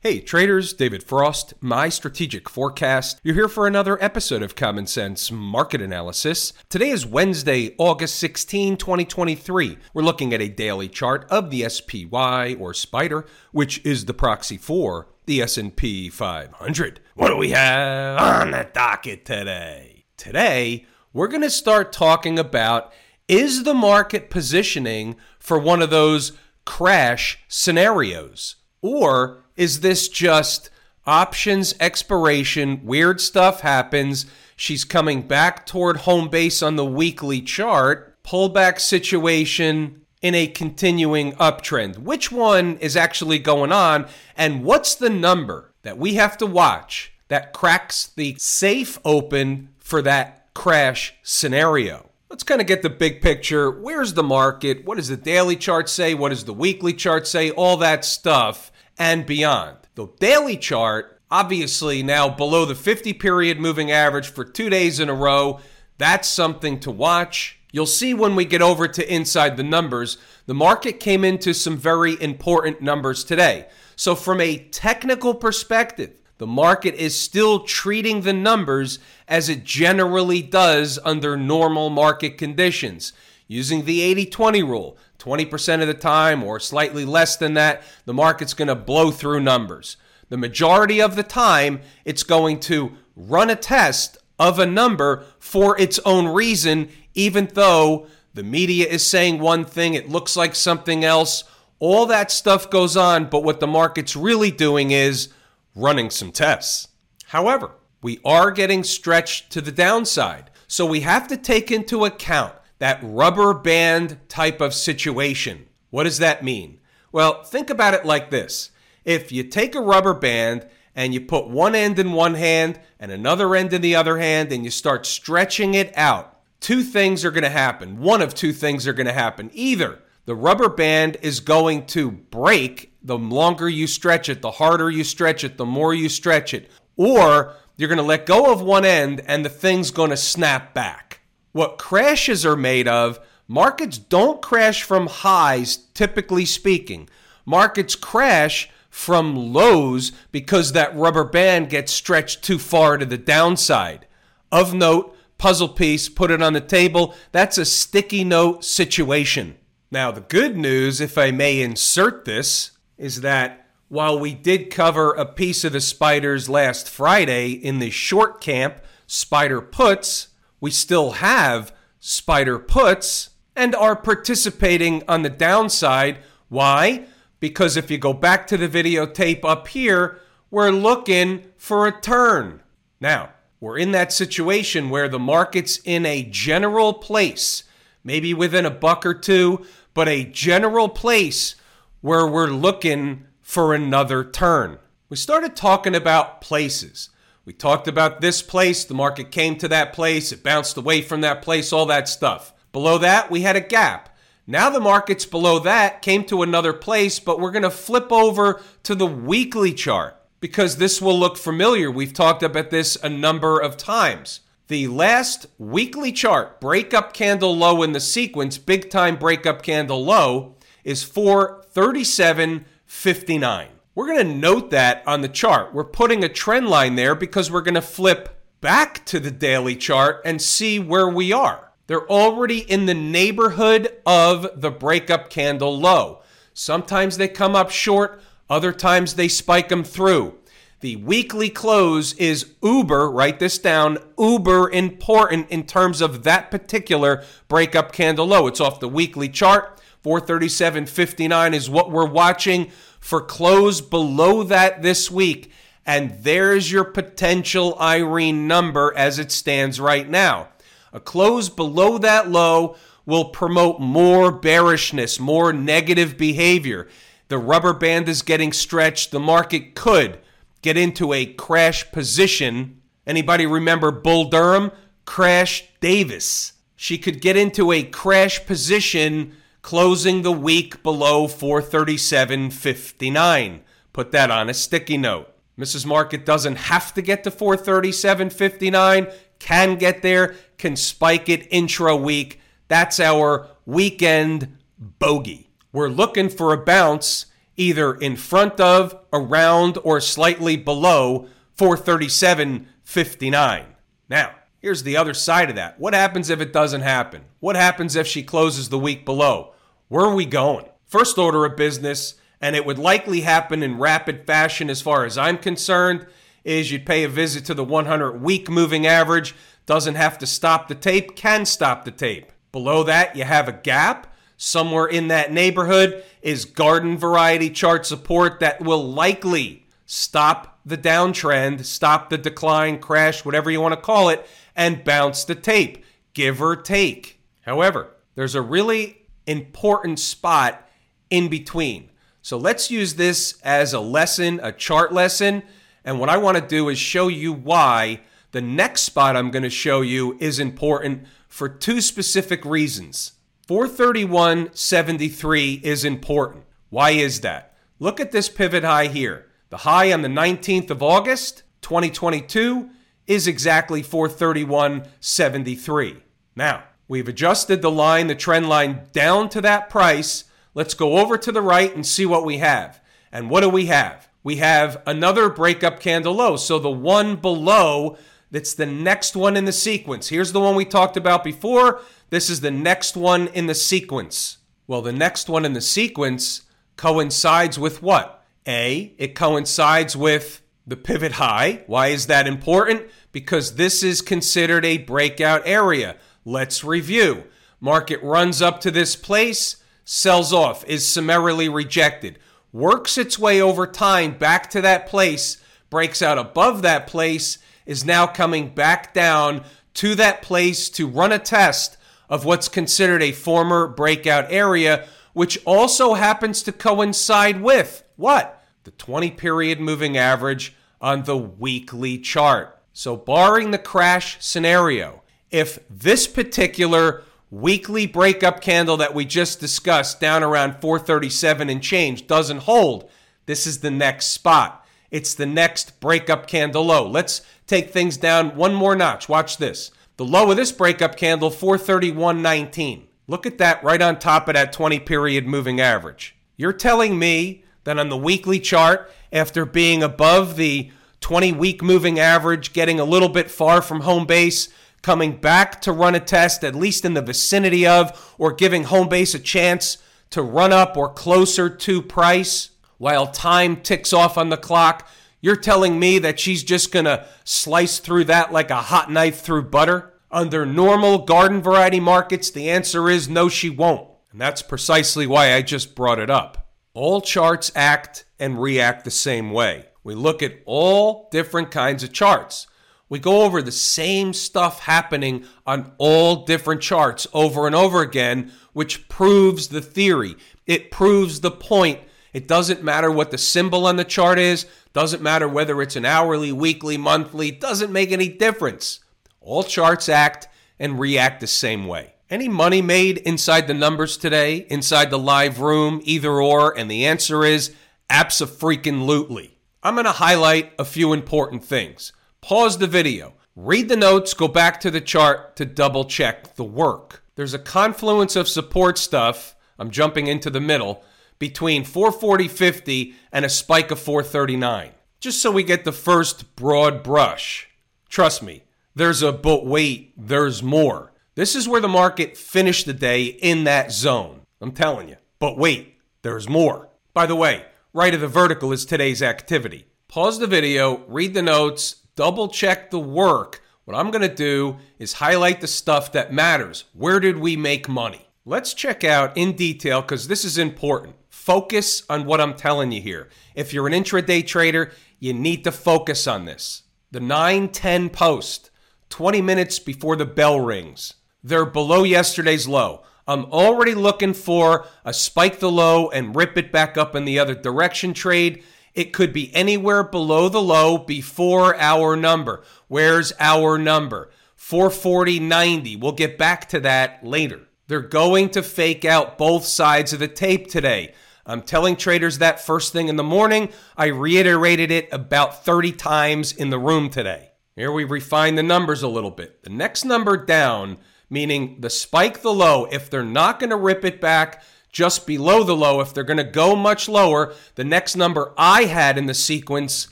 Hey traders, David Frost, my strategic forecast. You're here for another episode of Common Sense Market Analysis. Today is Wednesday, August 16, 2023. We're looking at a daily chart of the SPY or Spider, which is the proxy for the S&P 500. What do we have on the docket today? Today, we're going to start talking about is the market positioning for one of those crash scenarios or is this just options expiration? Weird stuff happens. She's coming back toward home base on the weekly chart. Pullback situation in a continuing uptrend. Which one is actually going on? And what's the number that we have to watch that cracks the safe open for that crash scenario? Let's kind of get the big picture. Where's the market? What does the daily chart say? What does the weekly chart say? All that stuff and beyond. The daily chart, obviously now below the 50 period moving average for two days in a row, that's something to watch. You'll see when we get over to inside the numbers, the market came into some very important numbers today. So, from a technical perspective, the market is still treating the numbers as it generally does under normal market conditions, using the 80 20 rule. 20% of the time or slightly less than that, the market's going to blow through numbers. The majority of the time, it's going to run a test of a number for its own reason, even though the media is saying one thing, it looks like something else. All that stuff goes on, but what the market's really doing is running some tests. However, we are getting stretched to the downside. So we have to take into account that rubber band type of situation. What does that mean? Well, think about it like this. If you take a rubber band and you put one end in one hand and another end in the other hand and you start stretching it out, two things are going to happen. One of two things are going to happen. Either the rubber band is going to break the longer you stretch it, the harder you stretch it, the more you stretch it, or you're going to let go of one end and the thing's going to snap back what crashes are made of, markets don't crash from highs, typically speaking. Markets crash from lows because that rubber band gets stretched too far to the downside. Of note, puzzle piece, put it on the table. That's a sticky note situation. Now, the good news, if I may insert this, is that while we did cover a piece of the spiders last Friday in the short camp, Spider Puts, we still have spider puts and are participating on the downside. Why? Because if you go back to the videotape up here, we're looking for a turn. Now, we're in that situation where the market's in a general place, maybe within a buck or two, but a general place where we're looking for another turn. We started talking about places. We talked about this place, the market came to that place, it bounced away from that place, all that stuff. Below that, we had a gap. Now the markets below that came to another place, but we're going to flip over to the weekly chart because this will look familiar. We've talked about this a number of times. The last weekly chart, breakup candle low in the sequence, big time breakup candle low, is 437.59. We're going to note that on the chart. We're putting a trend line there because we're going to flip back to the daily chart and see where we are. They're already in the neighborhood of the breakup candle low. Sometimes they come up short, other times they spike them through. The weekly close is uber, write this down, uber important in terms of that particular breakup candle low. It's off the weekly chart. 437.59 is what we're watching for close below that this week. And there's your potential Irene number as it stands right now. A close below that low will promote more bearishness, more negative behavior. The rubber band is getting stretched. The market could get into a crash position. Anybody remember Bull Durham? Crash Davis. She could get into a crash position closing the week below 437.59. Put that on a sticky note. Mrs. Market doesn't have to get to 437.59, can get there, can spike it intra week. That's our weekend bogey. We're looking for a bounce either in front of, around, or slightly below 437.59. Now, here's the other side of that. What happens if it doesn't happen? What happens if she closes the week below? Where are we going? First order of business, and it would likely happen in rapid fashion as far as I'm concerned, is you'd pay a visit to the 100 week moving average, doesn't have to stop the tape, can stop the tape. Below that, you have a gap. Somewhere in that neighborhood is garden variety chart support that will likely stop the downtrend, stop the decline, crash, whatever you want to call it, and bounce the tape, give or take. However, there's a really important spot in between. So let's use this as a lesson, a chart lesson. And what I want to do is show you why the next spot I'm going to show you is important for two specific reasons. 431.73 is important. Why is that? Look at this pivot high here. The high on the 19th of August, 2022, is exactly 431.73. Now, we've adjusted the line, the trend line, down to that price. Let's go over to the right and see what we have. And what do we have? We have another breakup candle low. So the one below, that's the next one in the sequence. Here's the one we talked about before. This is the next one in the sequence. Well, the next one in the sequence coincides with what? A, it coincides with the pivot high. Why is that important? Because this is considered a breakout area. Let's review. Market runs up to this place, sells off, is summarily rejected, works its way over time back to that place, breaks out above that place, is now coming back down to that place to run a test of what's considered a former breakout area, which also happens to coincide with what? the 20 period moving average on the weekly chart. So, barring the crash scenario, if this particular weekly breakup candle that we just discussed down around 437 and change doesn't hold, this is the next spot. It's the next breakup candle low. Let's take things down one more notch. Watch this. The low of this breakup candle, 431.19. Look at that right on top of that 20 period moving average. You're telling me that on the weekly chart, after being above the 20 week moving average, getting a little bit far from home base, coming back to run a test, at least in the vicinity of, or giving home base a chance to run up or closer to price while time ticks off on the clock. You're telling me that she's just going to slice through that like a hot knife through butter? Under normal garden variety markets, the answer is no, she won't. And that's precisely why I just brought it up. All charts act and react the same way. We look at all different kinds of charts. We go over the same stuff happening on all different charts over and over again, which proves the theory. It proves the point. It doesn't matter what the symbol on the chart is, doesn't matter whether it's an hourly, weekly, monthly, doesn't make any difference. All charts act and react the same way. Any money made inside the numbers today, inside the live room, either or? And the answer is abso-freaking-lutely. I'm going to highlight a few important things. Pause the video, read the notes, go back to the chart to double check the work. There's a confluence of support stuff, I'm jumping into the middle, between 440.50 and a spike of 439. Just so we get the first broad brush. Trust me, there's a but wait, there's more. This is where the market finished the day in that zone. I'm telling you. But wait, there's more. By the way, right of the vertical is today's activity. Pause the video, read the notes, double check the work. What I'm going to do is highlight the stuff that matters. Where did we make money? Let's check out in detail because this is important. Focus on what I'm telling you here. If you're an intraday trader, you need to focus on this. The 910 post, 20 minutes before the bell rings. They're below yesterday's low. I'm already looking for a spike the low and rip it back up in the other direction trade. It could be anywhere below the low before our number. Where's our number? 440.90. We'll get back to that later. They're going to fake out both sides of the tape today. I'm telling traders that first thing in the morning. I reiterated it about 30 times in the room today. Here we refine the numbers a little bit. The next number down meaning the spike, the low, if they're not going to rip it back, just below the low. If they're going to go much lower, the next number I had in the sequence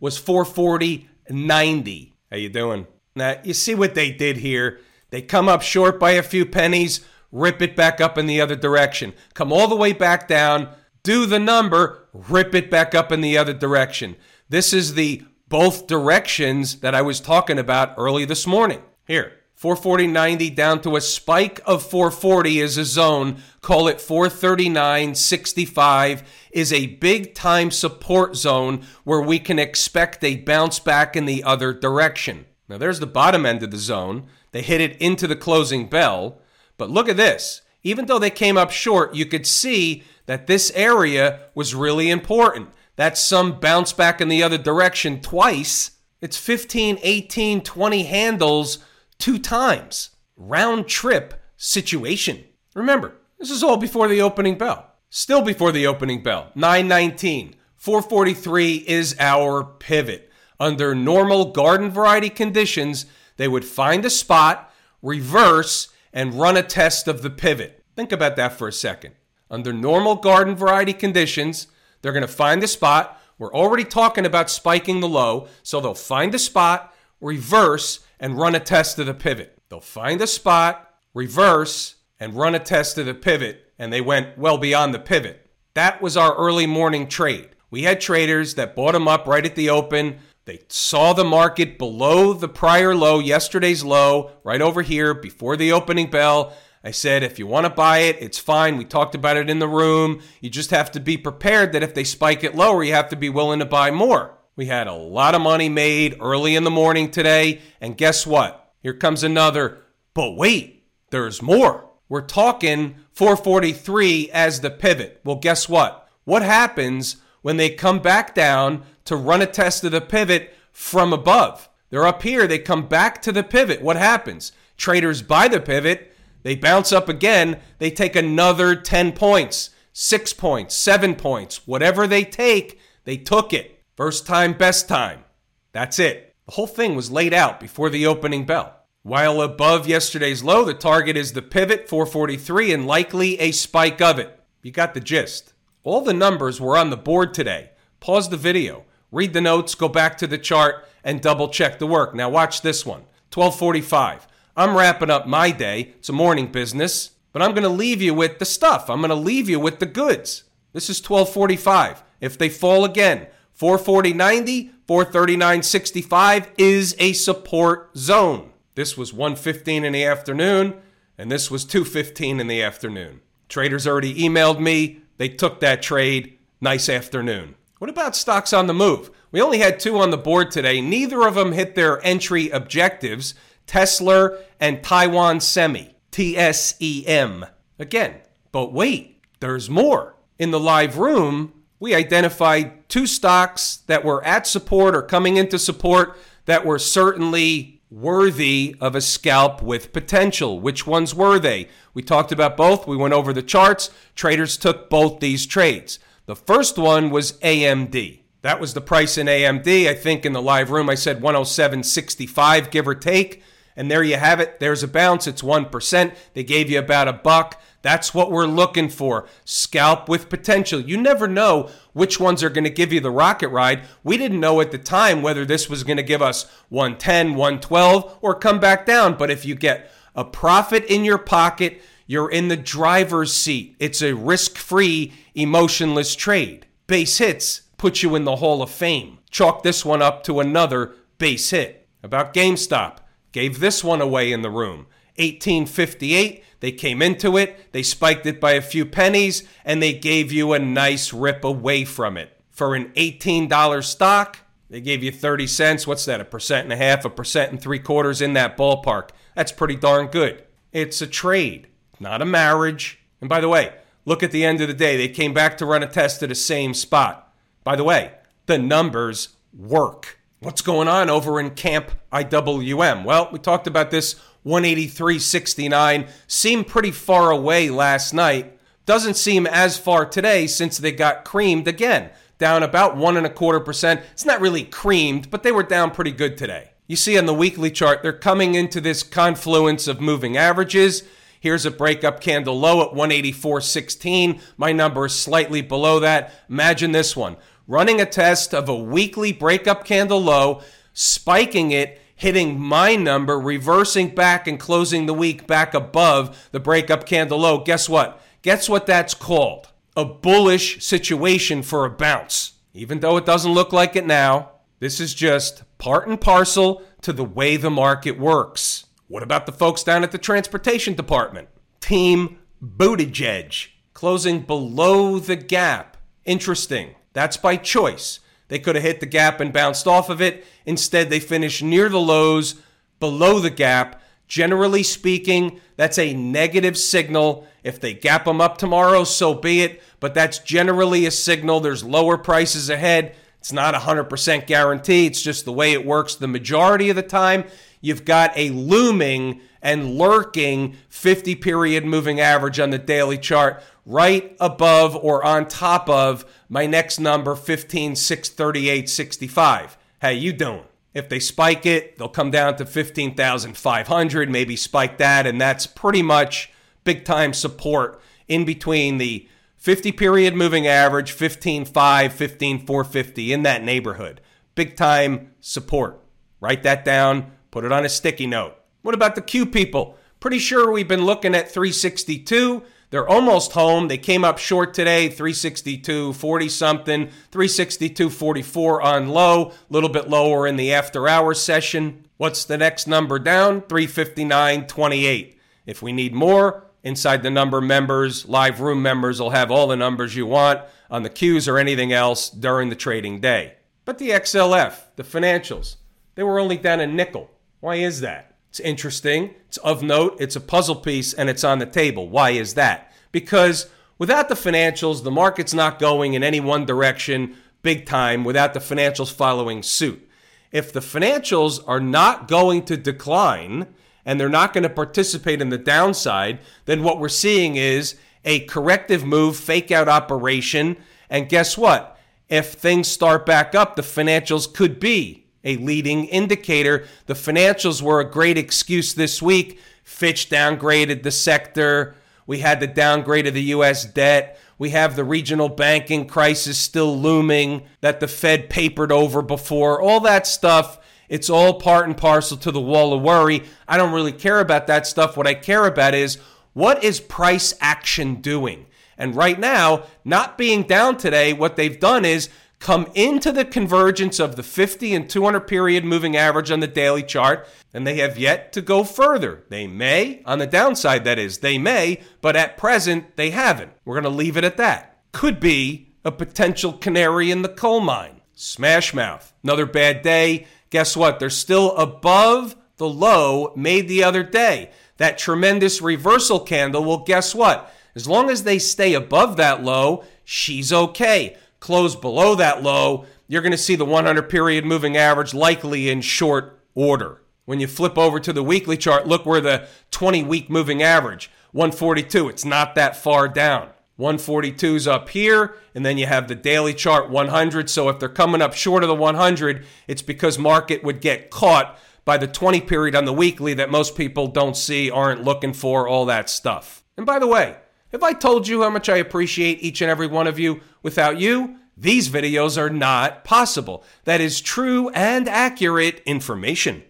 was 440.90. How you doing? Now, you see what they did here. They come up short by a few pennies, rip it back up in the other direction. Come all the way back down, do the number, rip it back up in the other direction. This is the both directions that I was talking about early this morning. Here, 440.90 down to a spike of 440 is a zone. Call it 439.65 is a big time support zone where we can expect a bounce back in the other direction. Now, there's the bottom end of the zone. They hit it into the closing bell. But look at this. Even though they came up short, you could see that this area was really important. That's some bounce back in the other direction twice. It's 15, 18, 20 handles two times. Round trip situation. Remember, this is all before the opening bell. Still before the opening bell. 919. 443 is our pivot. Under normal garden variety conditions, they would find a spot, reverse, and run a test of the pivot. Think about that for a second. Under normal garden variety conditions, they're going to find the spot. We're already talking about spiking the low, so they'll find the spot, reverse, and run a test of the pivot. They'll find a spot, reverse, and run a test of the pivot, and they went well beyond the pivot. That was our early morning trade. We had traders that bought them up right at the open. They saw the market below the prior low, yesterday's low, right over here before the opening bell. I said, if you want to buy it, it's fine. We talked about it in the room. You just have to be prepared that if they spike it lower, you have to be willing to buy more. We had a lot of money made early in the morning today. And guess what? Here comes another. But wait, there's more. We're talking 443 as the pivot. Well, guess what? What happens when they come back down to run a test of the pivot from above? They're up here. They come back to the pivot. What happens? Traders buy the pivot. They bounce up again. They take another 10 points, six points, seven points. Whatever they take, they took it. First time, best time. That's it. The whole thing was laid out before the opening bell. While above yesterday's low, the target is the pivot 443 and likely a spike of it. You got the gist. All the numbers were on the board today. Pause the video, read the notes, go back to the chart, and double check the work. Now watch this one. 1245. I'm wrapping up my day. It's a morning business, but I'm going to leave you with the stuff. I'm going to leave you with the goods. This is 1245. If they fall again, 440.90, 439.65 is a support zone. This was 115 in the afternoon, and this was 215 in the afternoon. Traders already emailed me. They took that trade. Nice afternoon. What about stocks on the move? We only had two on the board today. Neither of them hit their entry objectives Tesla and Taiwan Semi, TSEM. Again, but wait, there's more. In the live room, we identified two stocks that were at support or coming into support that were certainly worthy of a scalp with potential. Which ones were they? We talked about both. We went over the charts. Traders took both these trades. The first one was AMD. That was the price in AMD. I think in the live room I said 107.65, give or take. And there you have it. There's a bounce. It's 1%. They gave you about a buck. That's what we're looking for. Scalp with potential. You never know which ones are going to give you the rocket ride. We didn't know at the time whether this was going to give us 110, 112, or come back down. But if you get a profit in your pocket, you're in the driver's seat. It's a risk free, emotionless trade. Base hits put you in the Hall of Fame. Chalk this one up to another base hit. About GameStop, gave this one away in the room. 1858 they came into it, they spiked it by a few pennies, and they gave you a nice rip away from it. For an $18 stock, they gave you 30 cents. What's that? A percent and a half, a percent and three quarters in that ballpark. That's pretty darn good. It's a trade, not a marriage. And by the way, look at the end of the day. They came back to run a test to the same spot. By the way, the numbers work. What's going on over in Camp IWM? Well, we talked about this 183.69 seemed pretty far away last night. Doesn't seem as far today since they got creamed again, down about one and a quarter percent. It's not really creamed, but they were down pretty good today. You see on the weekly chart, they're coming into this confluence of moving averages. Here's a breakup candle low at 184.16. My number is slightly below that. Imagine this one running a test of a weekly breakup candle low, spiking it, hitting my number, reversing back and closing the week back above the breakup candle low. Guess what? Guess what that's called? A bullish situation for a bounce. Even though it doesn't look like it now, this is just part and parcel to the way the market works. What about the folks down at the transportation department? Team Buttigieg closing below the gap. Interesting. That's by choice. They could have hit the gap and bounced off of it. Instead, they finished near the lows, below the gap. Generally speaking, that's a negative signal. If they gap them up tomorrow, so be it. But that's generally a signal there's lower prices ahead. It's not a 100% guarantee. It's just the way it works the majority of the time. You've got a looming and lurking 50 period moving average on the daily chart right above or on top of my next number 15,638.65. How you doing? If they spike it, they'll come down to 15,500, maybe spike that and that's pretty much big time support in between the 50 period moving average, 15.5, 15.450 in that neighborhood. Big time support. Write that down, put it on a sticky note. What about the Q people? Pretty sure we've been looking at 362. They're almost home. They came up short today, 362, 40 something, 362, 44 on low, a little bit lower in the after hours session. What's the next number down? 359, 28. If we need more, Inside the number members, live room members will have all the numbers you want on the Qs or anything else during the trading day. But the XLF, the financials, they were only down a nickel. Why is that? It's interesting. It's of note. It's a puzzle piece and it's on the table. Why is that? Because without the financials, the market's not going in any one direction big time without the financials following suit. If the financials are not going to decline, and they're not going to participate in the downside, then what we're seeing is a corrective move, fake out operation. And guess what? If things start back up, the financials could be a leading indicator. The financials were a great excuse this week. Fitch downgraded the sector. We had the downgrade of the U.S. debt. We have the regional banking crisis still looming that the Fed papered over before. All that stuff it's all part and parcel to the wall of worry. I don't really care about that stuff. What I care about is what is price action doing? And right now, not being down today, what they've done is come into the convergence of the 50 and 200 period moving average on the daily chart, and they have yet to go further. They may, on the downside, that is, they may, but at present, they haven't. We're going to leave it at that. Could be a potential canary in the coal mine. Smash mouth. Another bad day guess what? They're still above the low made the other day. That tremendous reversal candle, well, guess what? As long as they stay above that low, she's okay. Close below that low, you're going to see the 100 period moving average likely in short order. When you flip over to the weekly chart, look where the 20 week moving average, 142, it's not that far down. 142 is up here, and then you have the daily chart 100. So if they're coming up short of the 100, it's because market would get caught by the 20 period on the weekly that most people don't see, aren't looking for, all that stuff. And by the way, if I told you how much I appreciate each and every one of you, without you, these videos are not possible. That is true and accurate information.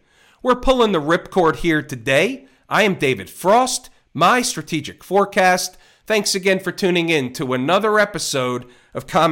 We're pulling the ripcord here today. I am David Frost, my strategic forecast. Thanks again for tuning in to another episode of Common